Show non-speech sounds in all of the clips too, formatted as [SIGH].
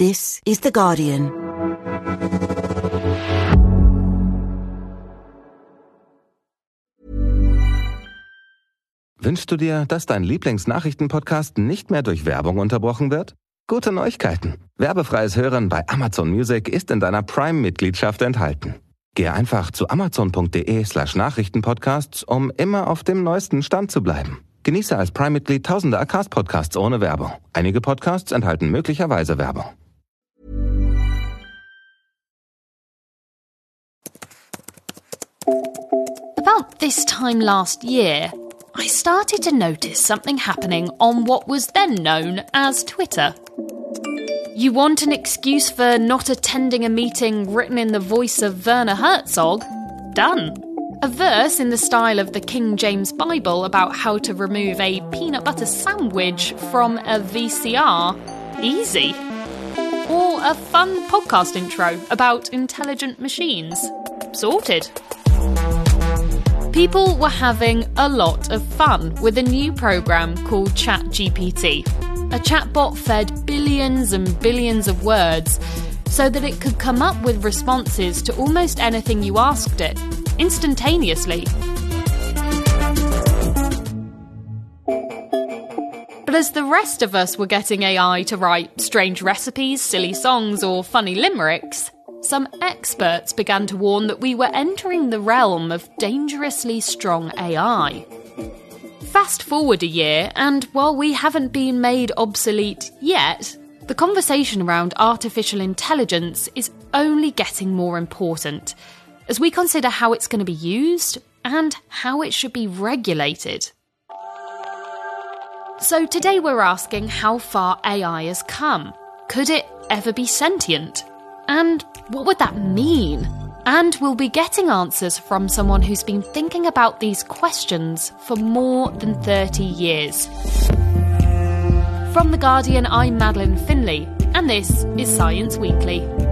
This is The Guardian. Wünschst du dir, dass dein Lieblingsnachrichtenpodcast nicht mehr durch Werbung unterbrochen wird? Gute Neuigkeiten. Werbefreies Hören bei Amazon Music ist in deiner Prime-Mitgliedschaft enthalten. Gehe einfach zu amazon.de slash Nachrichtenpodcasts, um immer auf dem neuesten Stand zu bleiben. Genieße als Prime-Mitglied tausende Acast-Podcasts ohne Werbung. Einige Podcasts enthalten möglicherweise Werbung. About this time last year, I started to notice something happening on what was then known as Twitter. You want an excuse for not attending a meeting written in the voice of Werner Herzog? Done. A verse in the style of the King James Bible about how to remove a peanut butter sandwich from a VCR? Easy. Or a fun podcast intro about intelligent machines? Sorted. People were having a lot of fun with a new program called ChatGPT. A chatbot fed billions and billions of words so that it could come up with responses to almost anything you asked it, instantaneously. But as the rest of us were getting AI to write strange recipes, silly songs, or funny limericks, some experts began to warn that we were entering the realm of dangerously strong AI. Fast forward a year, and while we haven't been made obsolete yet, the conversation around artificial intelligence is only getting more important as we consider how it's going to be used and how it should be regulated. So today we're asking how far AI has come. Could it ever be sentient? And what would that mean? And we'll be getting answers from someone who's been thinking about these questions for more than 30 years. From The Guardian, I'm Madeleine Finlay, and this is Science Weekly.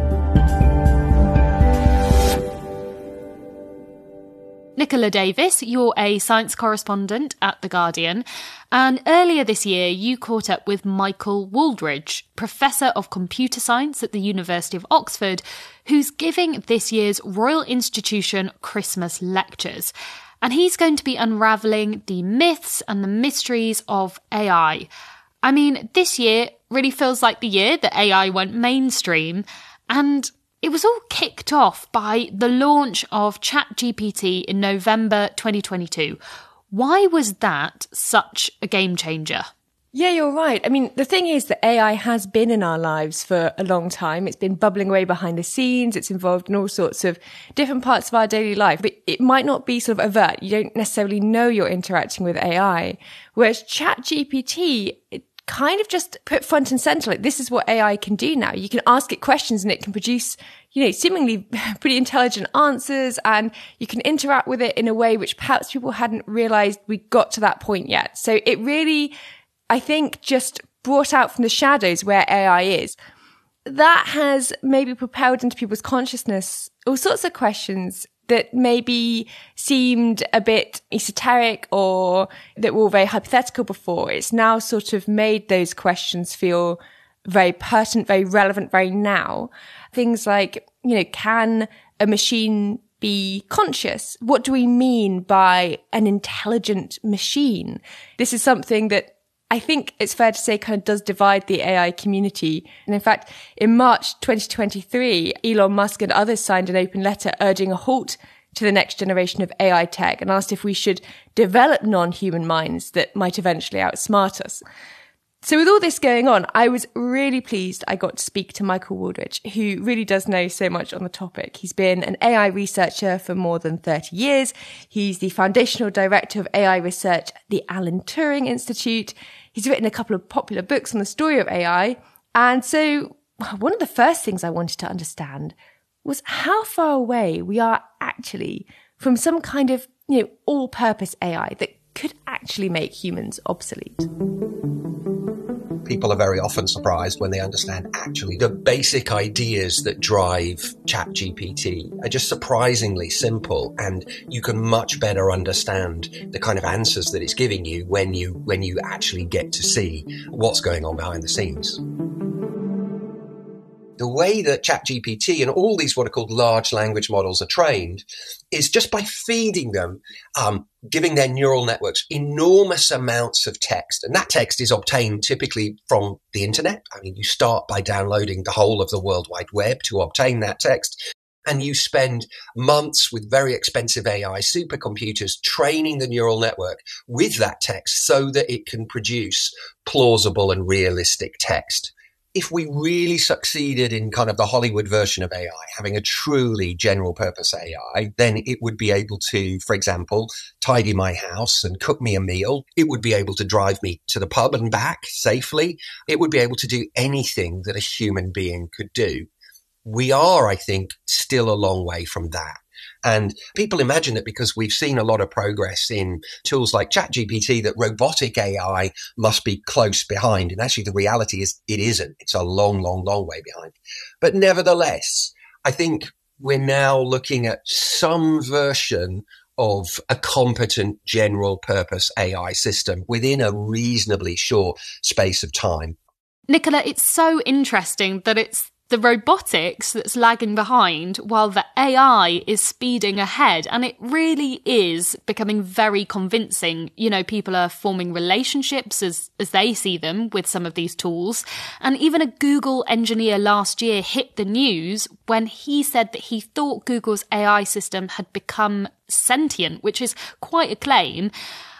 Nicola Davis, you're a science correspondent at The Guardian, and earlier this year you caught up with Michael Wooldridge, Professor of Computer Science at the University of Oxford, who's giving this year's Royal Institution Christmas lectures. And he's going to be unravelling the myths and the mysteries of AI. I mean, this year really feels like the year that AI went mainstream, and it was all kicked off by the launch of ChatGPT in November 2022. Why was that such a game changer? Yeah, you're right. I mean, the thing is that AI has been in our lives for a long time. It's been bubbling away behind the scenes. It's involved in all sorts of different parts of our daily life, but it might not be sort of overt. You don't necessarily know you're interacting with AI. Whereas ChatGPT, it kind of just put front and center like this is what AI can do now. You can ask it questions and it can produce, you know, seemingly [LAUGHS] pretty intelligent answers and you can interact with it in a way which perhaps people hadn't realized we got to that point yet. So it really, I think, just brought out from the shadows where AI is. That has maybe propelled into people's consciousness all sorts of questions that maybe seemed a bit esoteric or that were very hypothetical before. It's now sort of made those questions feel very pertinent, very relevant, very now. Things like, you know, can a machine be conscious? What do we mean by an intelligent machine? This is something that I think it's fair to say kind of does divide the AI community. And in fact, in March 2023, Elon Musk and others signed an open letter urging a halt to the next generation of AI tech and asked if we should develop non-human minds that might eventually outsmart us. So with all this going on, I was really pleased I got to speak to Michael Wooldridge, who really does know so much on the topic. He's been an AI researcher for more than 30 years. He's the foundational director of AI research at the Alan Turing Institute. He's written a couple of popular books on the story of AI. And so one of the first things I wanted to understand was how far away we are actually from some kind of, you know, all purpose AI that could actually make humans obsolete. People are very often surprised when they understand actually the basic ideas that drive ChatGPT are just surprisingly simple and you can much better understand the kind of answers that it's giving you when you when you actually get to see what's going on behind the scenes. the way that ChatGPT and all these what are called large language models are trained is just by feeding them, um, giving their neural networks enormous amounts of text. And that text is obtained typically from the internet. I mean, you start by downloading the whole of the World Wide Web to obtain that text. And you spend months with very expensive AI supercomputers training the neural network with that text so that it can produce plausible and realistic text if we really succeeded in kind of the Hollywood version of AI, having a truly general purpose AI, then it would be able to, for example, tidy my house and cook me a meal. It would be able to drive me to the pub and back safely. It would be able to do anything that a human being could do. We are, I think, still a long way from that. And people imagine that because we've seen a lot of progress in tools like ChatGPT that robotic AI must be close behind. And actually the reality is it isn't. It's a long, long, long way behind. But nevertheless, I think we're now looking at some version of a competent general purpose AI system within a reasonably short space of time. Nicola, it's so interesting that it's the robotics that's lagging behind while the AI is speeding ahead. And it really is becoming very convincing. You know, people are forming relationships as, as they see them with some of these tools. And even a Google engineer last year hit the news when he said that he thought Google's AI system had become sentient, which is quite a claim.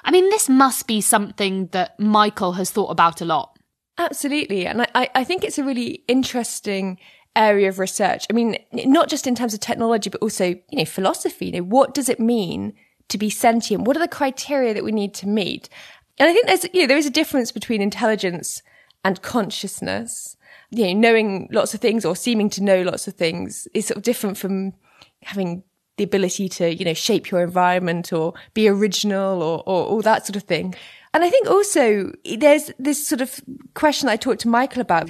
I mean, this must be something that Michael has thought about a lot. Absolutely. And I, I think it's a really interesting area of research. I mean, not just in terms of technology, but also, you know, philosophy. You know, what does it mean to be sentient? What are the criteria that we need to meet? And I think there's, you know, there is a difference between intelligence and consciousness. You know, knowing lots of things or seeming to know lots of things is sort of different from having the ability to, you know, shape your environment or be original or, or all that sort of thing. And I think also there's this sort of question I talked to Michael about.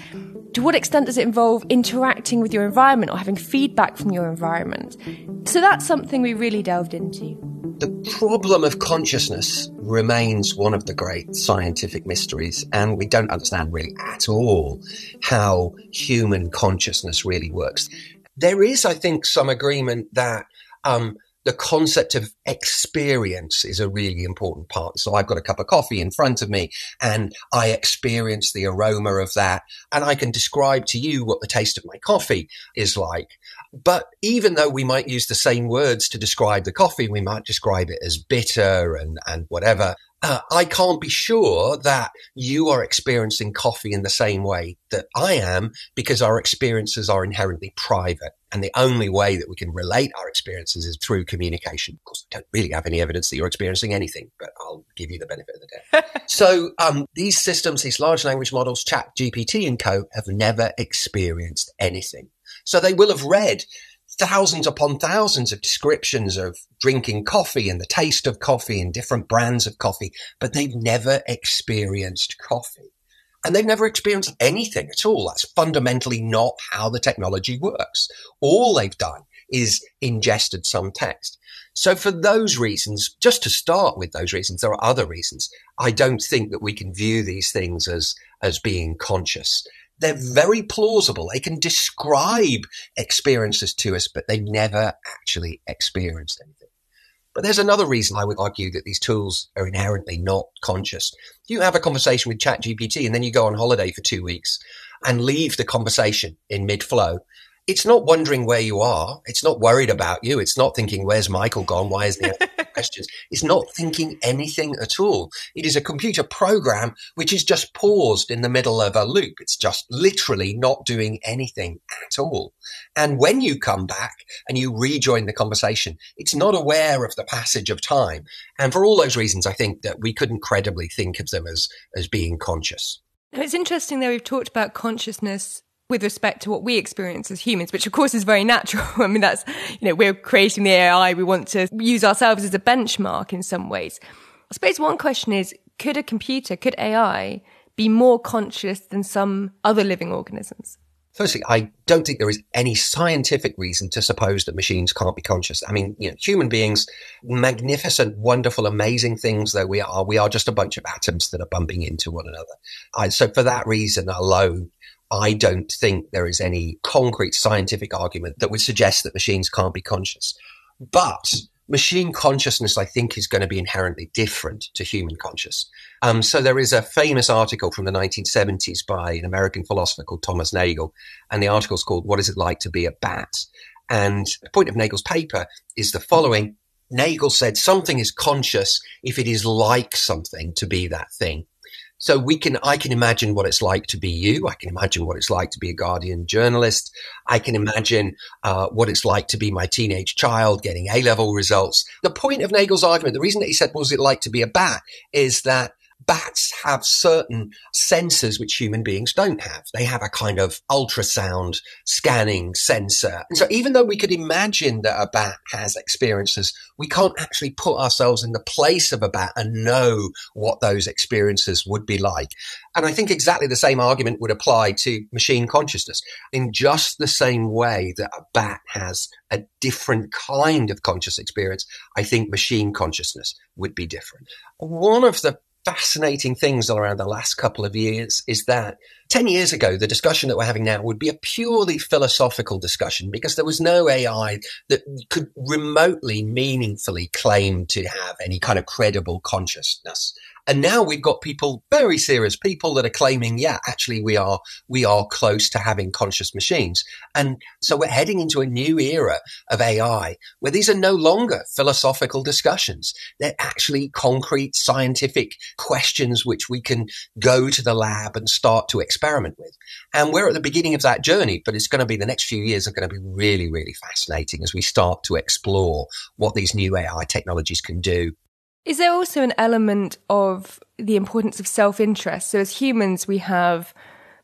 To what extent does it involve interacting with your environment or having feedback from your environment? So that's something we really delved into. The problem of consciousness remains one of the great scientific mysteries, and we don't understand really at all how human consciousness really works. There is, I think, some agreement that um, the concept of experience is a really important part. So I've got a cup of coffee in front of me and I experience the aroma of that and I can describe to you what the taste of my coffee is like. But even though we might use the same words to describe the coffee, we might describe it as bitter and, and whatever uh, I can't be sure that you are experiencing coffee in the same way that I am because our experiences are inherently private. And the only way that we can relate our experiences is through communication. Of course, I don't really have any evidence that you're experiencing anything, but I'll give you the benefit of the doubt. [LAUGHS] so, um, these systems, these large language models, ChatGPT and co have never experienced anything. So they will have read thousands upon thousands of descriptions of drinking coffee and the taste of coffee and different brands of coffee, but they've never experienced coffee. And they've never experienced anything at all. That's fundamentally not how the technology works. All they've done is ingested some text. So for those reasons, just to start with those reasons, there are other reasons. I don't think that we can view these things as, as being conscious they're very plausible. They can describe experiences to us, but they've never actually experienced anything. But there's another reason I would argue that these tools are inherently not conscious. You have a conversation with ChatGPT and then you go on holiday for two weeks and leave the conversation in mid flow it's not wondering where you are. It's not worried about you. It's not thinking, where's Michael gone? Why isn't he questions? It's not thinking anything at all. It is a computer program which is just paused in the middle of a loop. It's just literally not doing anything at all. And when you come back and you rejoin the conversation, it's not aware of the passage of time. And for all those reasons, I think that we couldn't credibly think of them as, as being conscious. Now, It's interesting that we've talked about consciousness with respect to what we experience as humans, which of course is very natural. [LAUGHS] I mean, that's, you know, we're creating the AI. We want to use ourselves as a benchmark in some ways. I suppose one question is, could a computer, could AI be more conscious than some other living organisms? Firstly, I don't think there is any scientific reason to suppose that machines can't be conscious. I mean, you know, human beings, magnificent, wonderful, amazing things though we are, we are just a bunch of atoms that are bumping into one another. I, so for that reason alone, I don't think there is any concrete scientific argument that would suggest that machines can't be conscious. But machine consciousness, I think, is going to be inherently different to human conscious. Um, so there is a famous article from the 1970s by an American philosopher called Thomas Nagel, and the article is called "What Is It Like to Be a Bat?" And the point of Nagel's paper is the following: Nagel said something is conscious if it is like something to be that thing. So we can, I can imagine what it's like to be you. I can imagine what it's like to be a Guardian journalist. I can imagine uh, what it's like to be my teenage child getting A level results. The point of Nagel's argument, the reason that he said, what was it like to be a bat is that bats have certain sensors which human beings don't have. They have a kind of ultrasound scanning sensor. And so even though we could imagine that a bat has experiences, we can't actually put ourselves in the place of a bat and know what those experiences would be like. And I think exactly the same argument would apply to machine consciousness in just the same way that a bat has a different kind of conscious experience. I think machine consciousness would be different. One of the fascinating things around the last couple of years is that 10 years ago, the discussion that we're having now would be a purely philosophical discussion because there was no AI that could remotely meaningfully claim to have any kind of credible consciousness. And now we've got people, very serious people that are claiming, yeah, actually we are, we are close to having conscious machines. And so we're heading into a new era of AI where these are no longer philosophical discussions. They're actually concrete scientific questions which we can go to the lab and start to experiment with. And we're at the beginning of that journey, but it's going to be the next few years are going to be really, really fascinating as we start to explore what these new AI technologies can do is there also an element of the importance of self interest? So, as humans, we have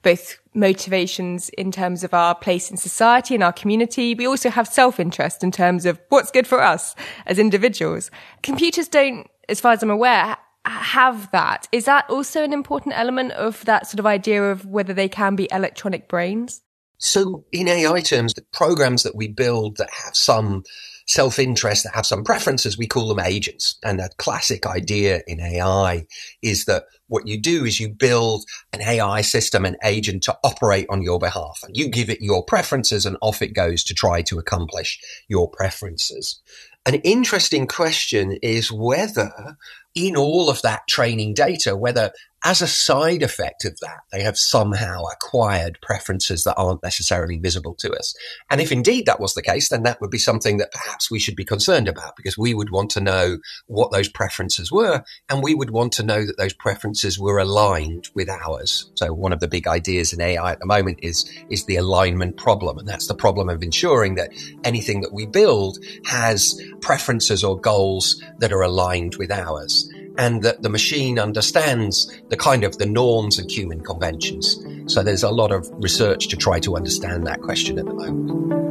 both motivations in terms of our place in society and our community. We also have self interest in terms of what's good for us as individuals. Computers don't, as far as I'm aware, have that. Is that also an important element of that sort of idea of whether they can be electronic brains? So, in AI terms, the programs that we build that have some self-interest that have some preferences, we call them agents. And a classic idea in AI is that what you do is you build an AI system, an agent to operate on your behalf and you give it your preferences and off it goes to try to accomplish your preferences. An interesting question is whether in all of that training data, whether as a side effect of that, they have somehow acquired preferences that aren't necessarily visible to us. And if indeed that was the case, then that would be something that perhaps we should be concerned about because we would want to know what those preferences were. And we would want to know that those preferences were aligned with ours. So one of the big ideas in AI at the moment is, is the alignment problem. And that's the problem of ensuring that anything that we build has preferences or goals that are aligned with ours and that the machine understands the kind of the norms and human conventions. So there's a lot of research to try to understand that question at the moment.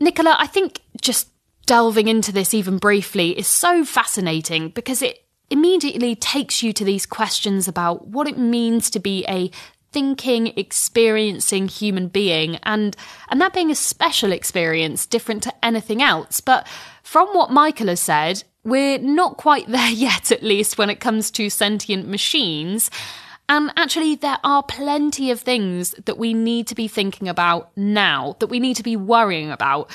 Nicola, I think just delving into this even briefly is so fascinating because it immediately takes you to these questions about what it means to be a thinking, experiencing human being and and that being a special experience different to anything else. But from what Michael has said, we're not quite [LAUGHS] there yet, at least when it comes to sentient machines. And actually, there are plenty of things that we need to be thinking about now, that we need to be worrying about.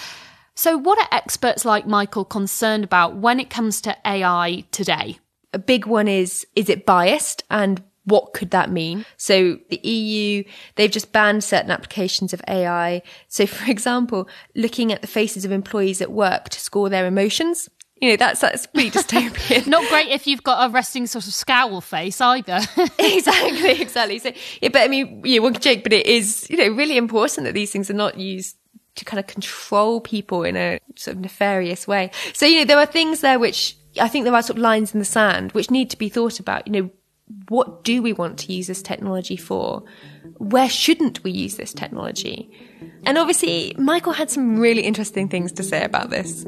So, what are experts like Michael concerned about when it comes to AI today? A big one is is it biased and what could that mean? So the EU, they've just banned certain applications of AI. So [LAUGHS] for example, looking at the faces of employees at work to score their emotions. You know, that's, that's pretty dystopian. [LAUGHS] Not great if you've got a resting sort of scowl face either. [LAUGHS] exactly, exactly. So, yeah, but I mean, yeah, one joke, but it is, you know, really important that these things are not used to kind of control people in a sort of nefarious way. So, you know, there are things there which I think there are sort of lines in the sand which need to be thought about. You know, what do we want to use this technology for? Where shouldn't we use this technology? And obviously, Michael had some really interesting things to say about this.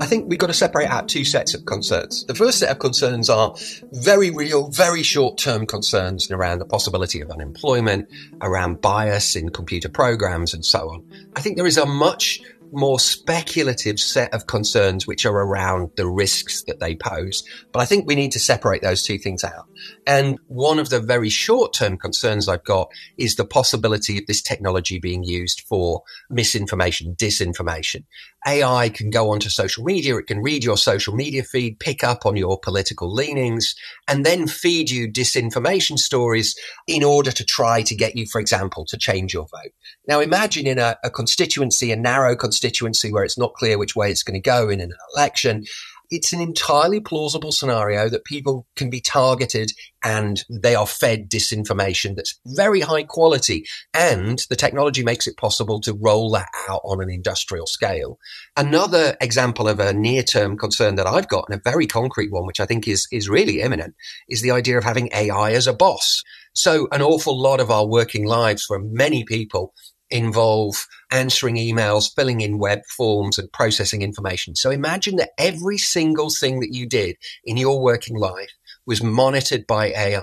I think we've got to separate out two sets of concerns. The first set of concerns are very real, very short term concerns around the possibility of unemployment, around bias in computer programs, and so on. I think there is a much more speculative set of concerns which are around the risks that they pose. But I think we need to separate those two things out. And one of the very short term concerns I've got is the possibility of this technology being used for misinformation, disinformation. AI can go onto social media. It can read your social media feed, pick up on your political leanings, and then feed you disinformation stories in order to try to get you, for example, to change your vote. Now imagine in a, a constituency, a narrow constituency where it's not clear which way it's going to go in an election it's an entirely plausible scenario that people can be targeted and they are fed disinformation that's very high quality. And the technology makes it possible to roll that out on an industrial scale. Another example of a near term concern that I've got and a very concrete one, which I think is, is really imminent is the idea of having AI as a boss. So an awful lot of our working lives for many people involve answering emails, filling in web forms and processing information. So imagine that every single thing that you did in your working life was monitored by AI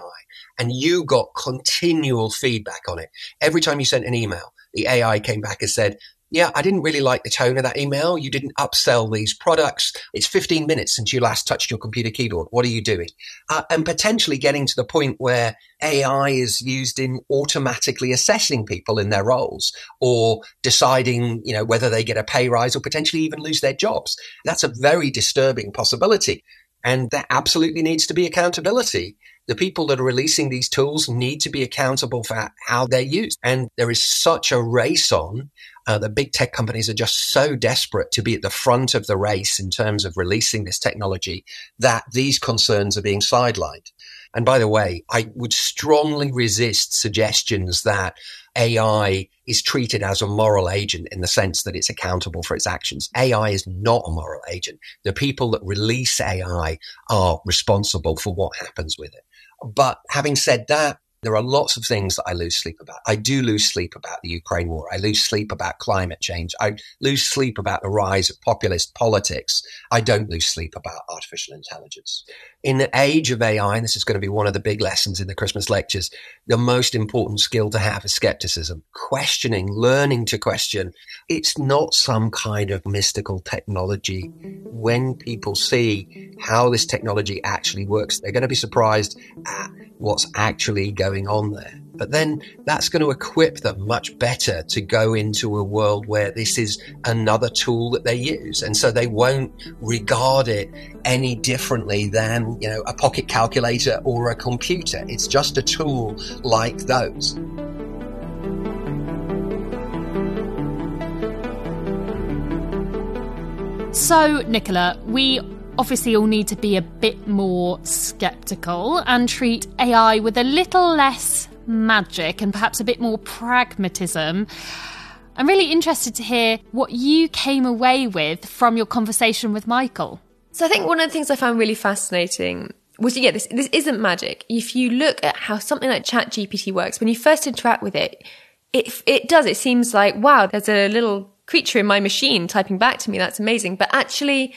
and you got continual feedback on it. Every time you sent an email, the AI came back and said, yeah, I didn't really like the tone of that email. You didn't upsell these products. It's 15 minutes since you last touched your computer keyboard. What are you doing? Uh, and potentially getting to the point where AI is used in automatically assessing people in their roles or deciding, you know, whether they get a pay rise or potentially even lose their jobs. That's a very disturbing possibility. And there absolutely needs to be accountability the people that are releasing these tools need to be accountable for how they're used. And there is such a race on. Uh, the big tech companies are just so desperate to be at the front of the race in terms of releasing this technology that these concerns are being sidelined. And by the way, I would strongly resist suggestions that AI is treated as a moral agent in the sense that it's accountable for its actions. AI is not a moral agent. The people that release AI are responsible for what happens with it. But having said that, there are lots of things that I lose sleep about. I do lose sleep about the Ukraine war. I lose sleep about climate change. I lose sleep about the rise of populist politics. I don't lose sleep about artificial intelligence. In the age of AI, and this is going to be one of the big lessons in the Christmas lectures, the most important skill to have is skepticism, questioning, learning to question. It's not some kind of mystical technology. When people see how this technology actually works, they're going to be surprised at what's actually going on there. But then that's going to equip them much better to go into a world where this is another tool that they use. And so they won't regard it any differently than, you know, a pocket calculator or a computer. It's just a tool like those. So, Nicola, we obviously all need to be a bit more skeptical and treat AI with a little less magic and perhaps a bit more pragmatism. I'm really interested to hear what you came away with from your conversation with Michael. So I think one of the things I found really fascinating was yeah, this this isn't magic. If you look at how something like ChatGPT works, when you first interact with it, it it does. It seems like wow, there's a little creature in my machine typing back to me. That's amazing. But actually,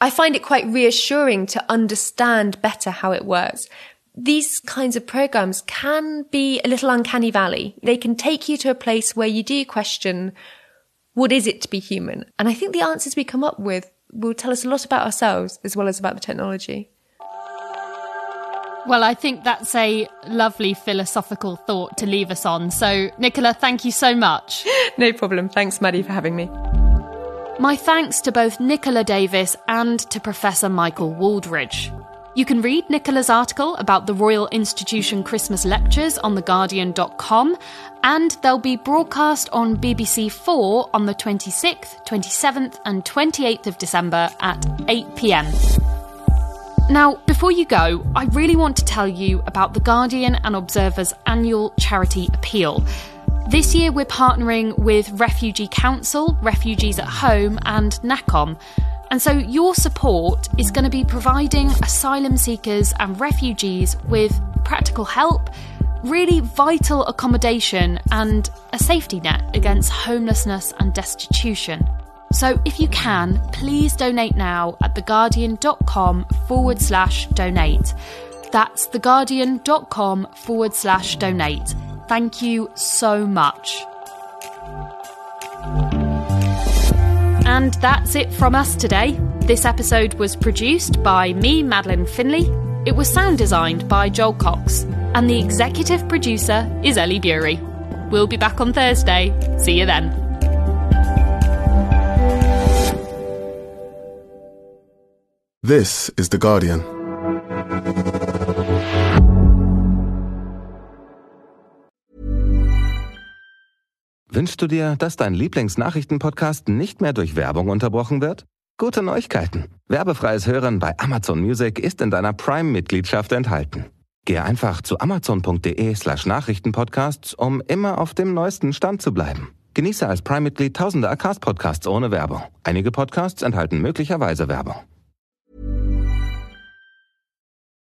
I find it quite reassuring to understand better how it works. These kinds of programs can be a little uncanny valley. They can take you to a place where you do question, what is it to be human? And I think the answers we come up with will tell us a lot about ourselves as well as about the technology. Well, I think that's a lovely philosophical thought to leave us on. So, Nicola, thank you so much. [LAUGHS] no problem. Thanks, Maddie, for having me. My thanks to both Nicola Davis and to Professor Michael Wooldridge. You can read Nicola's article about the Royal Institution Christmas lectures on theguardian.com, and they'll be broadcast on BBC 4 on the 26th, 27th, and 28th of December at 8 pm. Now, before you go, I really want to tell you about The Guardian and Observer's annual charity appeal. This year, we're partnering with Refugee Council, Refugees at Home, and NACCOM. And so, your support is going to be providing asylum seekers and refugees with practical help, really vital accommodation, and a safety net against homelessness and destitution. So, if you can, please donate now at theguardian.com forward slash donate. That's theguardian.com forward slash donate. Thank you so much. And that's it from us today. This episode was produced by me, Madeleine Finlay. It was sound designed by Joel Cox. And the executive producer is Ellie Bury. We'll be back on Thursday. See you then. This is The Guardian. Wünschst du dir, dass dein Lieblingsnachrichtenpodcast nicht mehr durch Werbung unterbrochen wird? Gute Neuigkeiten. Werbefreies Hören bei Amazon Music ist in deiner Prime-Mitgliedschaft enthalten. Gehe einfach zu amazon.de slash Nachrichtenpodcasts, um immer auf dem neuesten Stand zu bleiben. Genieße als Prime-Mitglied tausende Acast-Podcasts ohne Werbung. Einige Podcasts enthalten möglicherweise Werbung.